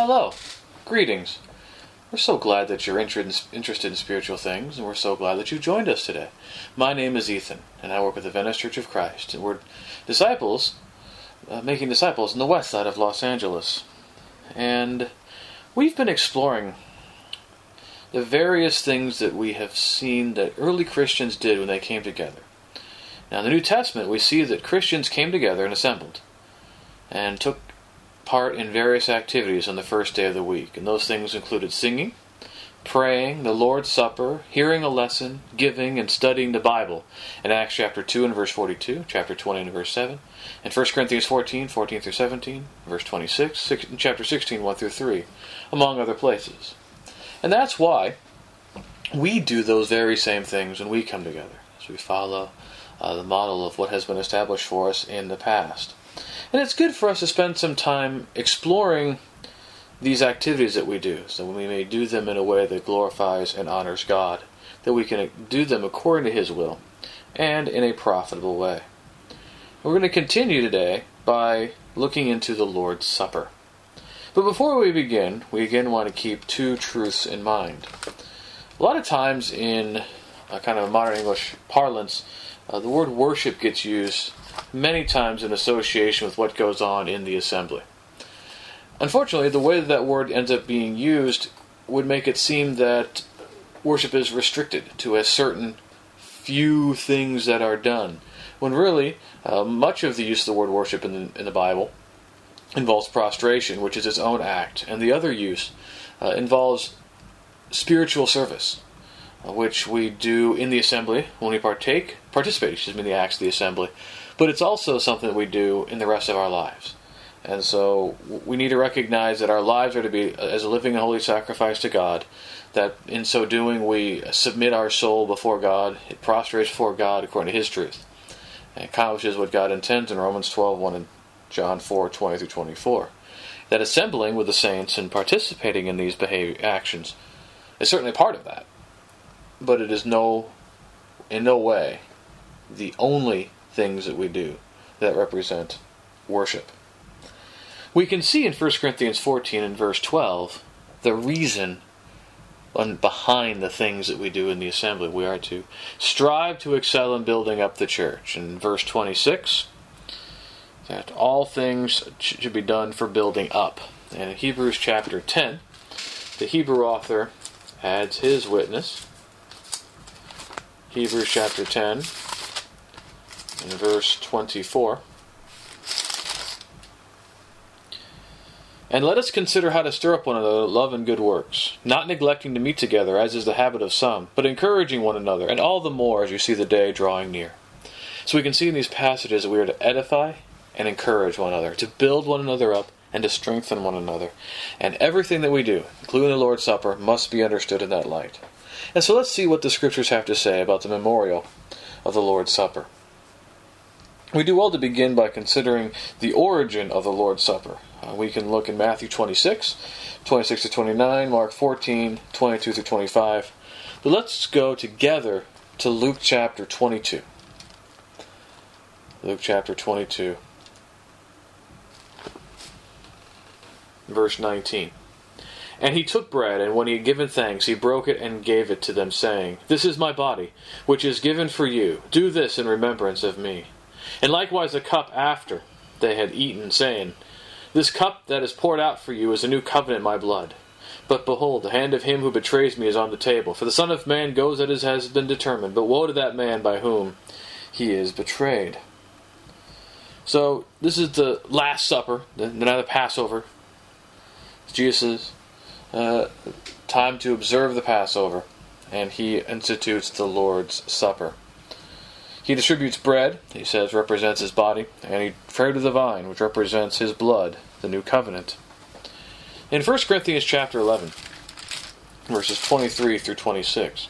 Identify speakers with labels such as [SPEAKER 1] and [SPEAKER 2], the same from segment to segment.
[SPEAKER 1] Hello. Greetings. We're so glad that you're interested in spiritual things, and we're so glad that you joined us today. My name is Ethan, and I work with the Venice Church of Christ, and we're disciples, uh, making disciples in the west side of Los Angeles. And we've been exploring the various things that we have seen that early Christians did when they came together. Now, in the New Testament, we see that Christians came together and assembled and took part in various activities on the first day of the week. And those things included singing, praying, the Lord's Supper, hearing a lesson, giving, and studying the Bible in Acts chapter 2 and verse 42, chapter 20 and verse 7, and 1 Corinthians 14, 14 through 17, verse 26, 6, chapter 16, 1 through 3, among other places. And that's why we do those very same things when we come together, as we follow uh, the model of what has been established for us in the past. And it's good for us to spend some time exploring these activities that we do, so we may do them in a way that glorifies and honors God, that we can do them according to His will, and in a profitable way. We're going to continue today by looking into the Lord's Supper. But before we begin, we again want to keep two truths in mind. A lot of times in a kind of modern English parlance, uh, the word worship gets used many times in association with what goes on in the assembly. Unfortunately, the way that, that word ends up being used would make it seem that worship is restricted to a certain few things that are done, when really, uh, much of the use of the word worship in the, in the Bible involves prostration, which is its own act, and the other use uh, involves spiritual service, uh, which we do in the assembly when we partake, participate, excuse me, in the acts of the assembly, but it's also something that we do in the rest of our lives. And so we need to recognize that our lives are to be uh, as a living and holy sacrifice to God, that in so doing we submit our soul before God, it prostrates before God according to His truth, and accomplishes what God intends in Romans 12 1 and John 4 20 through 24. That assembling with the saints and participating in these behavior actions is certainly part of that, but it is no, in no way, the only things that we do that represent worship. We can see in 1 Corinthians 14 and verse 12 the reason behind the things that we do in the assembly. We are to strive to excel in building up the church. In verse 26, that all things should be done for building up. And in Hebrews chapter 10, the Hebrew author adds his witness. Hebrews chapter 10, in verse 24. And let us consider how to stir up one another love and good works, not neglecting to meet together, as is the habit of some, but encouraging one another, and all the more as you see the day drawing near. So we can see in these passages that we are to edify and encourage one another, to build one another up, and to strengthen one another. And everything that we do, including the Lord's Supper, must be understood in that light. And so let's see what the Scriptures have to say about the memorial of the Lord's Supper. We do well to begin by considering the origin of the Lord's Supper. Uh, we can look in Matthew 26, 26 to 29, Mark 14, 22 through 25. But let's go together to Luke chapter 22. Luke chapter 22, verse 19. And he took bread, and when he had given thanks, he broke it and gave it to them, saying, This is my body, which is given for you. Do this in remembrance of me. And likewise the cup after they had eaten, saying, This cup that is poured out for you is a new covenant in my blood. But behold, the hand of him who betrays me is on the table. For the Son of Man goes as has been determined, but woe to that man by whom he is betrayed. So, this is the Last Supper, the night of Passover. Jesus' uh, time to observe the Passover, and he institutes the Lord's Supper. He distributes bread, he says, represents his body, and he fruit of the vine, which represents his blood, the new covenant. In 1 Corinthians chapter 11, verses 23 through 26,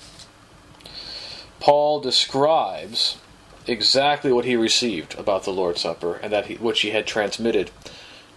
[SPEAKER 1] Paul describes exactly what he received about the Lord's Supper and that he, which he had transmitted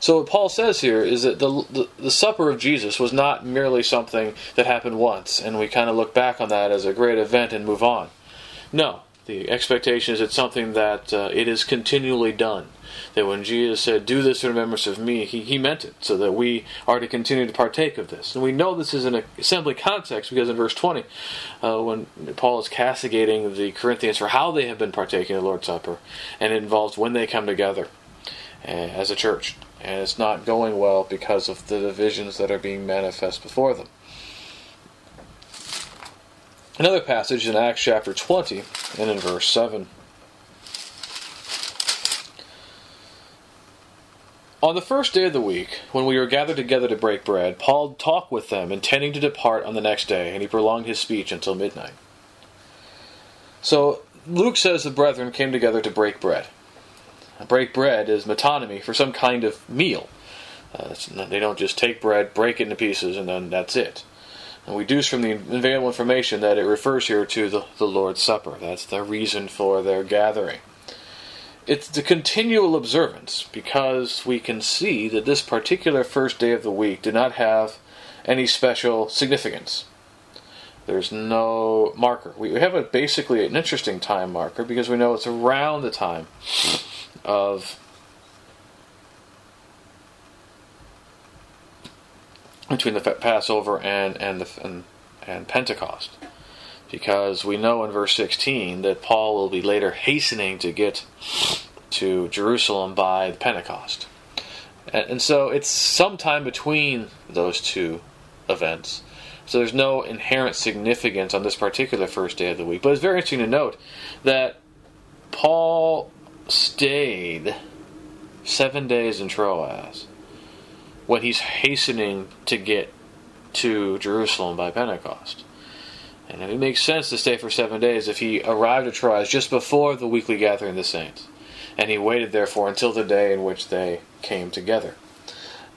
[SPEAKER 1] So what Paul says here is that the, the, the supper of Jesus was not merely something that happened once, and we kind of look back on that as a great event and move on. No, the expectation is it's something that uh, it is continually done. That when Jesus said, Do this in remembrance of me, he, he meant it, so that we are to continue to partake of this. And we know this is an assembly context because in verse 20, uh, when Paul is castigating the Corinthians for how they have been partaking of the Lord's Supper, and it involves when they come together uh, as a church. And it's not going well because of the divisions that are being manifest before them. Another passage in Acts chapter 20 and in verse 7. On the first day of the week, when we were gathered together to break bread, Paul talked with them, intending to depart on the next day, and he prolonged his speech until midnight. So, Luke says the brethren came together to break bread. Break bread is metonymy for some kind of meal. Uh, they don't just take bread, break it into pieces, and then that's it. And we deduce from the available information that it refers here to the, the Lord's Supper. That's the reason for their gathering. It's the continual observance because we can see that this particular first day of the week did not have any special significance. There's no marker. We have a basically an interesting time marker because we know it's around the time of between the Passover and and the and, and Pentecost, because we know in verse 16 that Paul will be later hastening to get to Jerusalem by the Pentecost, and, and so it's sometime between those two events. So there's no inherent significance on this particular first day of the week, but it's very interesting to note that Paul stayed seven days in Troas when he's hastening to get to Jerusalem by Pentecost. And it makes sense to stay for seven days if he arrived at Troas just before the weekly gathering of the saints. And he waited therefore until the day in which they came together.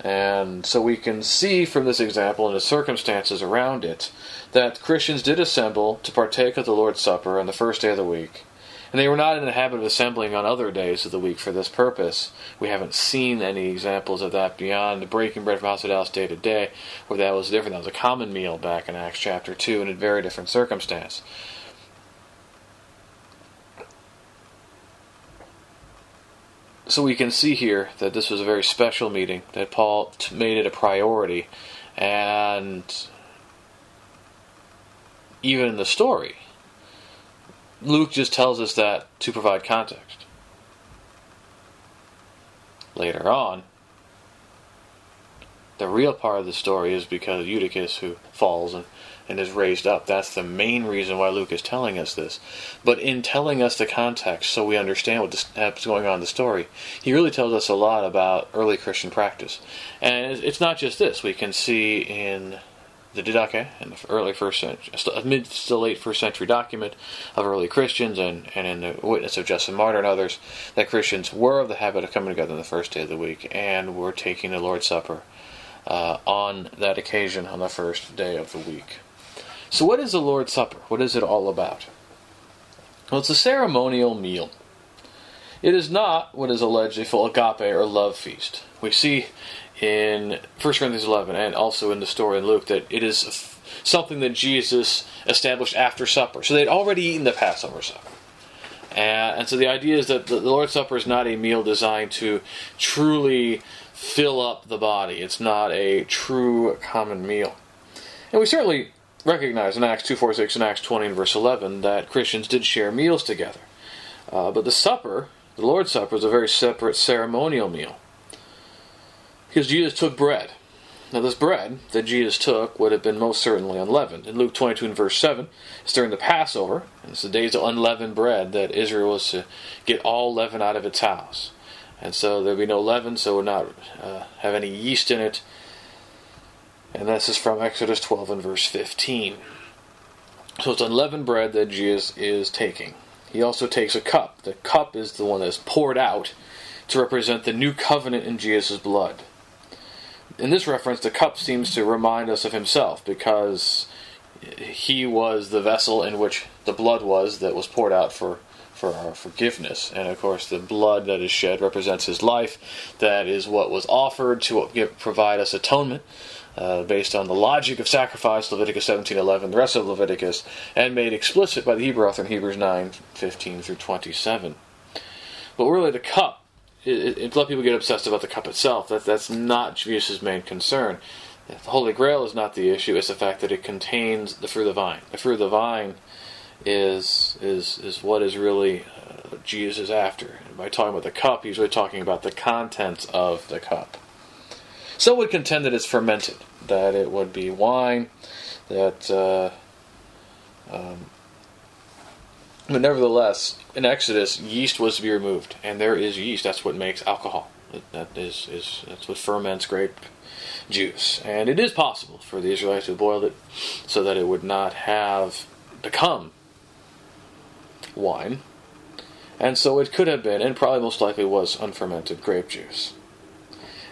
[SPEAKER 1] And so we can see from this example and the circumstances around it that Christians did assemble to partake of the Lord's Supper on the first day of the week and they were not in the habit of assembling on other days of the week for this purpose. We haven't seen any examples of that beyond the breaking bread from house to house day to day, where that was different. That was a common meal back in Acts chapter 2 in a very different circumstance. So we can see here that this was a very special meeting, that Paul made it a priority, and even in the story, Luke just tells us that to provide context. Later on, the real part of the story is because Eutychus, who falls and, and is raised up. That's the main reason why Luke is telling us this. But in telling us the context so we understand what's going on in the story, he really tells us a lot about early Christian practice. And it's not just this. We can see in the Didache in the early first century, mid to late first century document of early Christians, and, and in the witness of Justin Martyr and others, that Christians were of the habit of coming together on the first day of the week and were taking the Lord's Supper uh, on that occasion on the first day of the week. So, what is the Lord's Supper? What is it all about? Well, it's a ceremonial meal. It is not what is alleged a full agape or love feast. We see in 1 Corinthians 11 and also in the story in Luke that it is something that Jesus established after supper. So they'd already eaten the Passover supper. And, and so the idea is that the, the Lord's Supper is not a meal designed to truly fill up the body. It's not a true common meal. And we certainly recognize in Acts 2.46 and Acts 20 and verse 11 that Christians did share meals together. Uh, but the supper, the Lord's Supper, is a very separate ceremonial meal. Because Jesus took bread. Now, this bread that Jesus took would have been most certainly unleavened. In Luke 22 and verse 7, it's during the Passover, and it's the days of unleavened bread that Israel was to get all leaven out of its house. And so there'd be no leaven, so it would not uh, have any yeast in it. And this is from Exodus 12 and verse 15. So it's unleavened bread that Jesus is taking. He also takes a cup. The cup is the one that's poured out to represent the new covenant in Jesus' blood. In this reference, the cup seems to remind us of himself because he was the vessel in which the blood was that was poured out for, for our forgiveness. And of course, the blood that is shed represents his life. That is what was offered to provide us atonement. Uh, based on the logic of sacrifice, Leviticus 17:11, the rest of Leviticus, and made explicit by the Hebrew author in Hebrews 9:15 through 27. But really, the cup, it, it, a lot of people get obsessed about the cup itself. That, that's not Jesus' main concern. The Holy Grail is not the issue. It's the fact that it contains the fruit of the vine. The fruit of the vine is is is what is really uh, Jesus after. And by talking about the cup, he's really talking about the contents of the cup. Some would contend that it's fermented, that it would be wine, that. Uh, um, but nevertheless, in Exodus, yeast was to be removed, and there is yeast. That's what makes alcohol. That is, is that's what ferments grape juice, and it is possible for the Israelites to boil it so that it would not have become wine, and so it could have been, and probably most likely was, unfermented grape juice.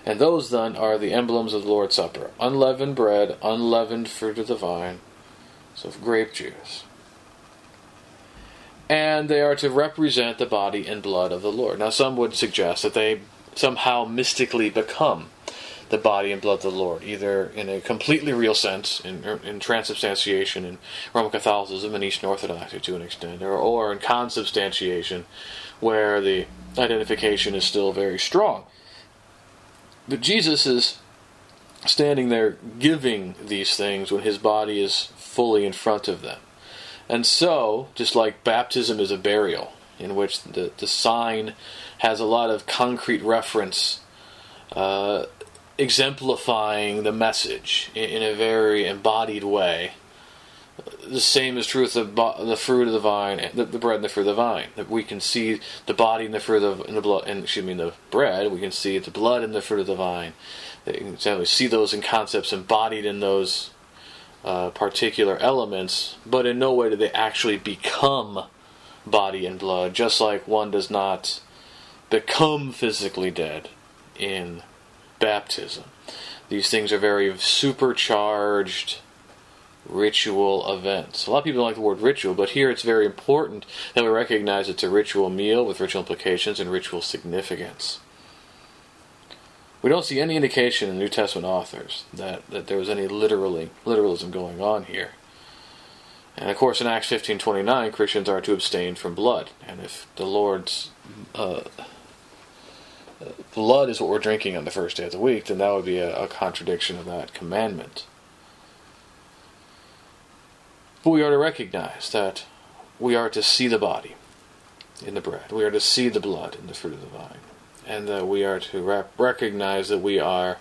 [SPEAKER 1] And those then are the emblems of the Lord's Supper unleavened bread, unleavened fruit of the vine, so grape juice. And they are to represent the body and blood of the Lord. Now, some would suggest that they somehow mystically become the body and blood of the Lord, either in a completely real sense, in, in transubstantiation in Roman Catholicism and Eastern Orthodoxy to an extent, or, or in consubstantiation, where the identification is still very strong. But Jesus is standing there giving these things when his body is fully in front of them. And so, just like baptism is a burial, in which the, the sign has a lot of concrete reference uh, exemplifying the message in, in, a very embodied way. The same is true with the, the fruit of the vine, the, the bread and the fruit of the vine. That we can see the body and the fruit of in the blood, and excuse me, the bread. We can see the blood and the fruit of the vine. You can see those in concepts embodied in those uh, particular elements, but in no way do they actually become body and blood. Just like one does not become physically dead in baptism. These things are very supercharged ritual events. A lot of people like the word ritual, but here it's very important that we recognize it's a ritual meal with ritual implications and ritual significance. We don't see any indication in New Testament authors that, that there was any literally literalism going on here. And of course, in Acts fifteen twenty nine, Christians are to abstain from blood. And if the Lord's uh, blood is what we're drinking on the first day of the week, then that would be a, a contradiction of that commandment. But we are to recognize that we are to see the body in the bread. We are to see the blood in the fruit of the vine. And that we are to rep- recognize that we are,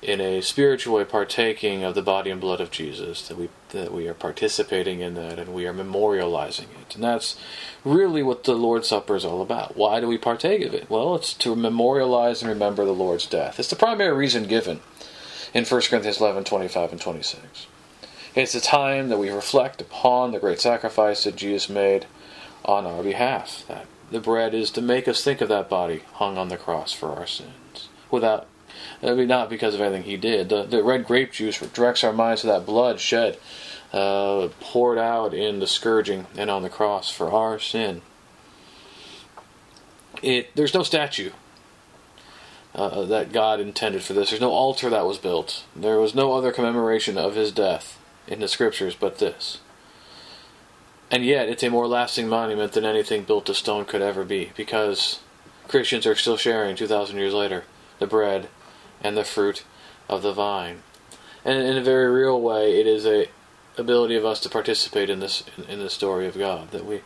[SPEAKER 1] in a spiritual way, partaking of the body and blood of Jesus. That we that we are participating in that, and we are memorializing it. And that's really what the Lord's Supper is all about. Why do we partake of it? Well, it's to memorialize and remember the Lord's death. It's the primary reason given in 1 Corinthians 11, 25 and 26. It's a time that we reflect upon the great sacrifice that Jesus made on our behalf. That the bread is to make us think of that body hung on the cross for our sins. Without, I mean, not because of anything he did. The, the red grape juice directs our minds to that blood shed, uh, poured out in the scourging and on the cross for our sin. It there's no statue uh, that God intended for this. There's no altar that was built. There was no other commemoration of his death in the scriptures but this. And yet, it's a more lasting monument than anything built of stone could ever be, because Christians are still sharing 2,000 years later the bread and the fruit of the vine. And in a very real way, it is a ability of us to participate in this in, the story of God. That we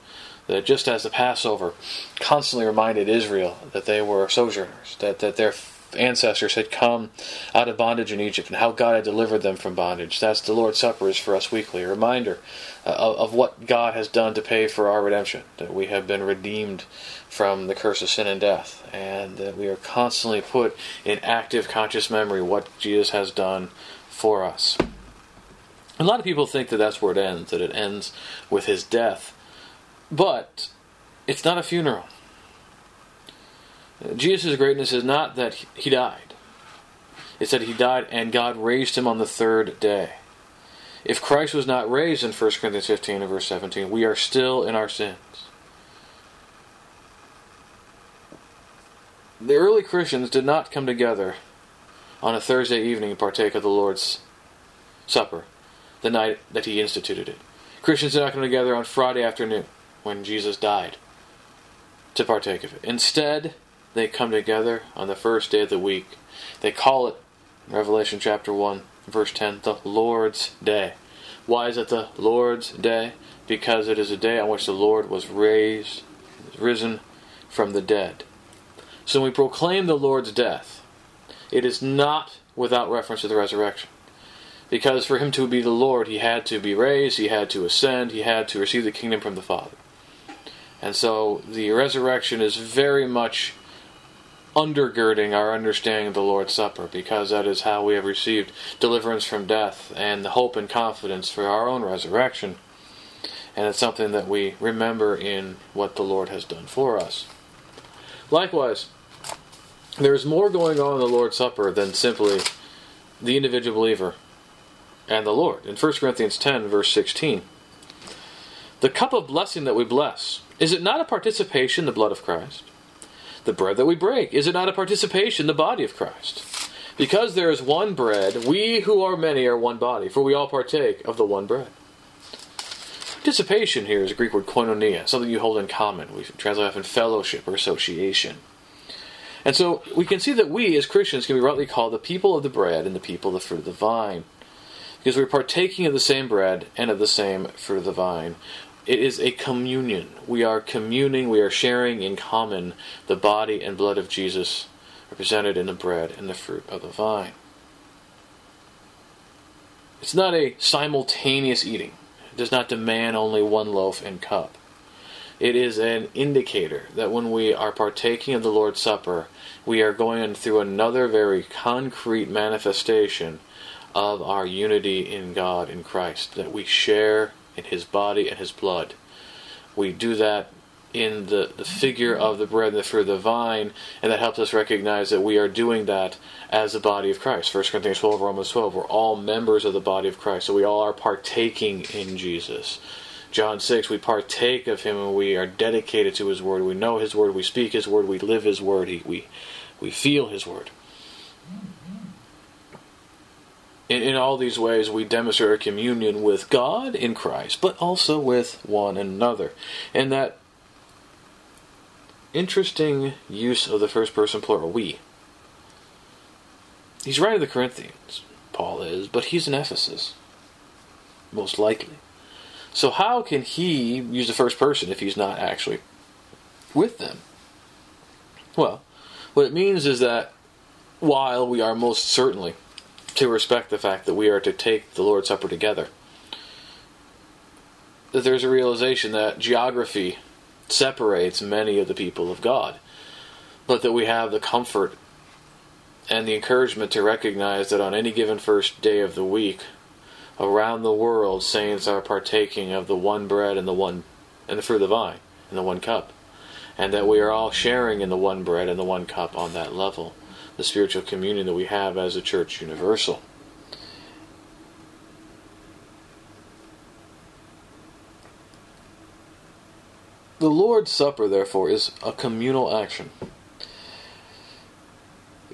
[SPEAKER 1] that just as the Passover constantly reminded Israel that they were sojourners, that, that their ancestors had come out of bondage in Egypt and how God had delivered them from bondage. That's the Lord's Supper is for us weekly, a reminder uh, of, of, what God has done to pay for our redemption, that we have been redeemed from the curse of sin and death, and that we are constantly put in active conscious memory what Jesus has done for us. A lot of people think that that's where it ends, that it ends with his death, but it's not a funeral. Jesus' greatness is not that he died. It's that he died and God raised him on the third day. If Christ was not raised in 1 Corinthians 15 and verse 17, we are still in our sins. The early Christians did not come together on a Thursday evening and partake of the Lord's Supper the night that he instituted it. Christians did not come together on Friday afternoon when Jesus died to partake of it. Instead, they come together on the first day of the week. They call it, Revelation chapter 1, verse 10, the Lord's Day. Why is it the Lord's Day? Because it is a day on which the Lord was raised, risen from the dead. So when we proclaim the Lord's death, it is not without reference to the resurrection. Because for him to be the Lord, he had to be raised, he had to ascend, he had to receive the kingdom from the Father. And so the resurrection is very much undergirding our understanding of the Lord's Supper, because that is how we have received deliverance from death and the hope and confidence for our own resurrection. And it's something that we remember in what the Lord has done for us. Likewise, there's more going on in the Lord's Supper than simply the individual believer and the Lord. In 1 Corinthians 10, verse 16, the cup of blessing that we bless, is it not a participation in the blood of Christ? The bread that we break, is it not a participation the body of Christ? Because there is one bread, we who are many are one body, for we all partake of the one bread. Participation here is a Greek word koinonia, something you hold in common. We translate often fellowship or association. And so we can see that we as Christians can be rightly called the people of the bread and the people of the fruit of the vine because we're partaking of the same bread and of the same fruit of the vine. It is a communion. We are communing, we are sharing in common the body and blood of Jesus represented in the bread and the fruit of the vine. It's not a simultaneous eating. It does not demand only one loaf and cup. It is an indicator that when we are partaking of the Lord's Supper, we are going through another very concrete manifestation of our unity in God in Christ, that we share in His body and His blood. We do that in the, the figure of the bread and the fruit of the vine, and that helps us recognize that we are doing that as the body of Christ. 1 Corinthians 12, Romans 12. We're all members of the body of Christ, so we all are partaking in Jesus. John 6, we partake of Him and we are dedicated to His Word. We know His Word, we speak His Word, we live His Word, we, we feel His Word in, in all these ways, we demonstrate our communion with God in Christ, but also with one another. And that interesting use of the first person plural, we. He's writing the Corinthians, Paul is, but he's in Ephesus, most likely. So, how can he use the first person if he's not actually with them? Well, what it means is that while we are most certainly to respect the fact that we are to take the Lord's Supper together. That there's a realization that geography separates many of the people of God, but that we have the comfort and the encouragement to recognize that on any given first day of the week, around the world, saints are partaking of the one bread and the one and the fruit of the vine and the one cup, and that we are all sharing in the one bread and the one cup on that level the spiritual communion that we have as a church universal. The Lord's Supper, therefore, is a communal action.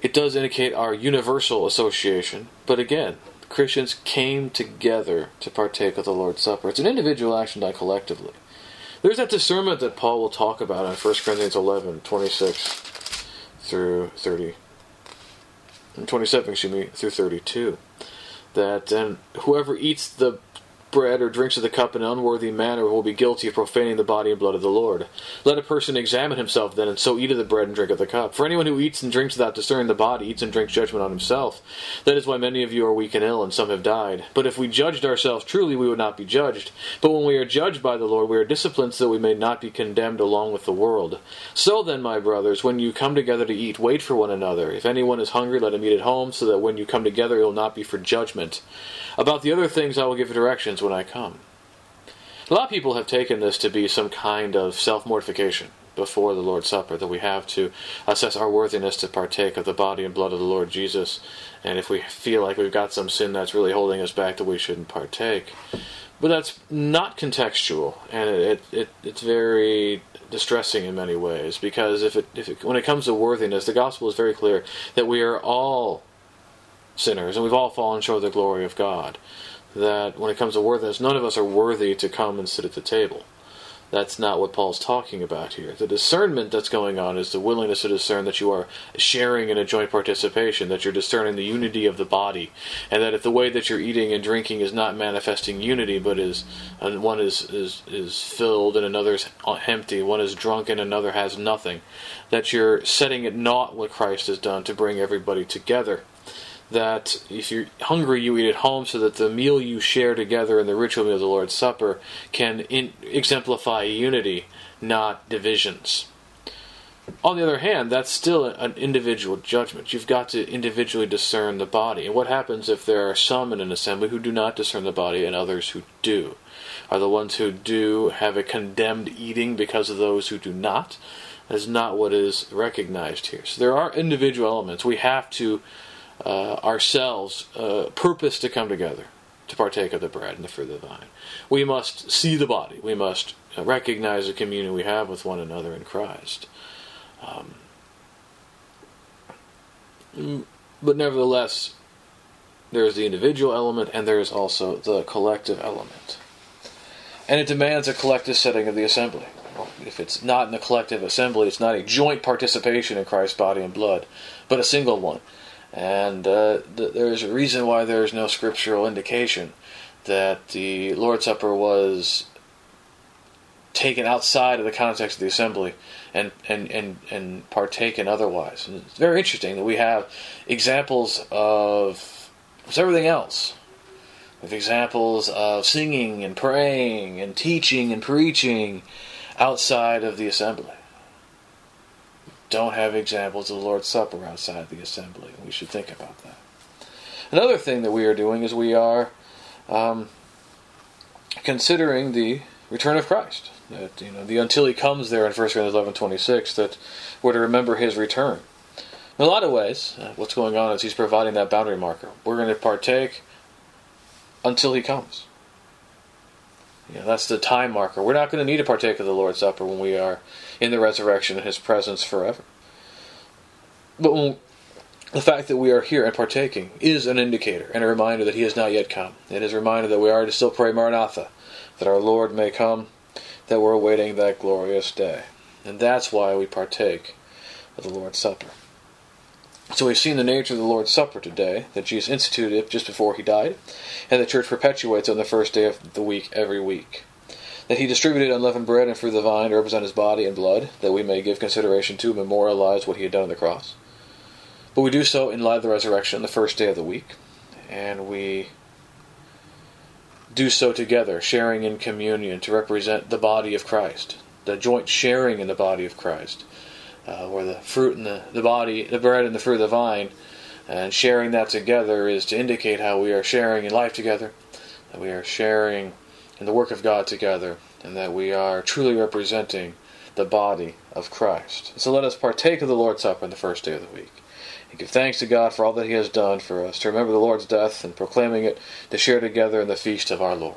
[SPEAKER 1] It does indicate our universal association, but again, Christians came together to partake of the Lord's Supper. It's an individual action done collectively. There's that discernment that Paul will talk about in 1 Corinthians 11 26 through 30. 27, excuse me, through 32. That and whoever eats the bread or drinks of the cup in an unworthy manner will be guilty of profaning the body and blood of the Lord. Let a person examine himself then, and so eat of the bread and drink of the cup. For anyone who eats and drinks without discerning the body eats and drinks judgment on himself. That is why many of you are weak and ill, and some have died. But if we judged ourselves truly, we would not be judged. But when we are judged by the Lord, we are disciplined so that we may not be condemned along with the world. So then, my brothers, when you come together to eat, wait for one another. If anyone is hungry, let him eat at home, so that when you come together, it will not be for judgment. About the other things, I will give directions when I come. A lot of people have taken this to be some kind of self mortification. before the Lord's Supper, that we have to assess our worthiness to partake of the body and blood of the Lord Jesus. And if we feel like we've got some sin that's really holding us back, that we shouldn't partake. But that's not contextual, and it, it it's very distressing in many ways because if it, if it, when it comes to worthiness, the gospel is very clear that we are all sinners and we've all fallen short of the glory of God. That when it comes to worthiness, none of us are worthy to come and sit at the table. That's not what Paul's talking about here. The discernment that's going on is the willingness to discern that you are sharing in a joint participation, that you're discerning the unity of the body, and that if the way that you're eating and drinking is not manifesting unity, but is one is, is is filled and another's empty, one is drunk and another has nothing, that you're setting at naught what Christ has done to bring everybody together that if you're hungry, you eat at home, so that the meal you share together in the ritual meal of the Lord's Supper can in, exemplify unity, not divisions. On the other hand, that's still an individual judgment. You've got to individually discern the body. And what happens if there are some in an assembly who do not discern the body and others who do? Are the ones who do have a condemned eating because of those who do not? That is not what is recognized here. So there are individual elements. We have to uh, ourselves uh, purpose to come together to partake of the bread and the fruit of the vine. We must see the body. We must recognize the communion we have with one another in Christ. Um, but nevertheless, there is the individual element and there is also the collective element. And it demands a collective setting of the assembly. If it's not in the collective assembly, it's not a joint participation in Christ's body and blood, but a single one. And uh, th- there's a reason why there's no scriptural indication that the Lord's Supper was taken outside of the context of the assembly and, and, and, and partaken otherwise. And it's very interesting that we have examples of everything else. With examples of singing and praying and teaching and preaching outside of the assembly don't have examples of the Lord's Supper outside the assembly. We should think about that. Another thing that we are doing is we are um, considering the return of Christ. That you know, the until He comes there in 1 Corinthians eleven twenty six, that we're to remember His return. In a lot of ways, uh, what's going on is He's providing that boundary marker. We're going to partake until He comes. You know, that's the time marker. We're not going to need to partake of the Lord's Supper when we are in the resurrection and His presence forever. But when, the fact that we are here and partaking is an indicator and a reminder that He has not yet come. It is a reminder that we are to still pray Maranatha, that our Lord may come, that we're awaiting that glorious day. And that's why we partake of the Lord's Supper. So we've seen the nature of the Lord's Supper today, that Jesus instituted it just before he died, and the church perpetuates on the first day of the week every week. That he distributed unleavened bread and fruit of the vine to represent his body and blood, that we may give consideration to memorialize what he had done on the cross. But we do so in light of the resurrection, the first day of the week, and we do so together, sharing in communion to represent the body of Christ, the joint sharing in the body of Christ uh, where the fruit and the, the body, the bread and the fruit of the vine, and sharing that together is to indicate how we are sharing in life together, that we are sharing in the work of God together, and that we are truly representing the body of Christ. So let us partake of the Lord's Supper on the first day of the week. And give thanks to God for all that He has done for us, to remember the Lord's death and proclaiming it, to share together in the feast of our Lord.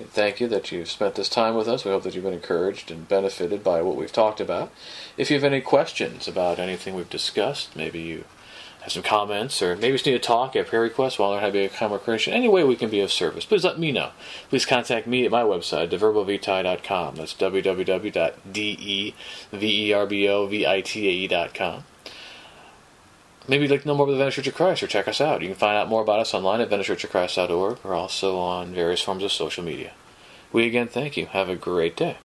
[SPEAKER 1] Thank you that you've spent this time with us. We hope that you've been encouraged and benefited by what we've talked about. If you have any questions about anything we've discussed, maybe you have some comments, or maybe just need to talk, have prayer requests, want to learn how to be a Christian, any way we can be of service, please let me know. Please contact me at my website, deverbovitae.com. That's www.deverbovitae.com. Maybe you'd like to know more about the Venice Church of Christ, or check us out. You can find out more about us online at VeniceChurchOfChrist.org, or also on various forms of social media. We again thank you. Have a great day.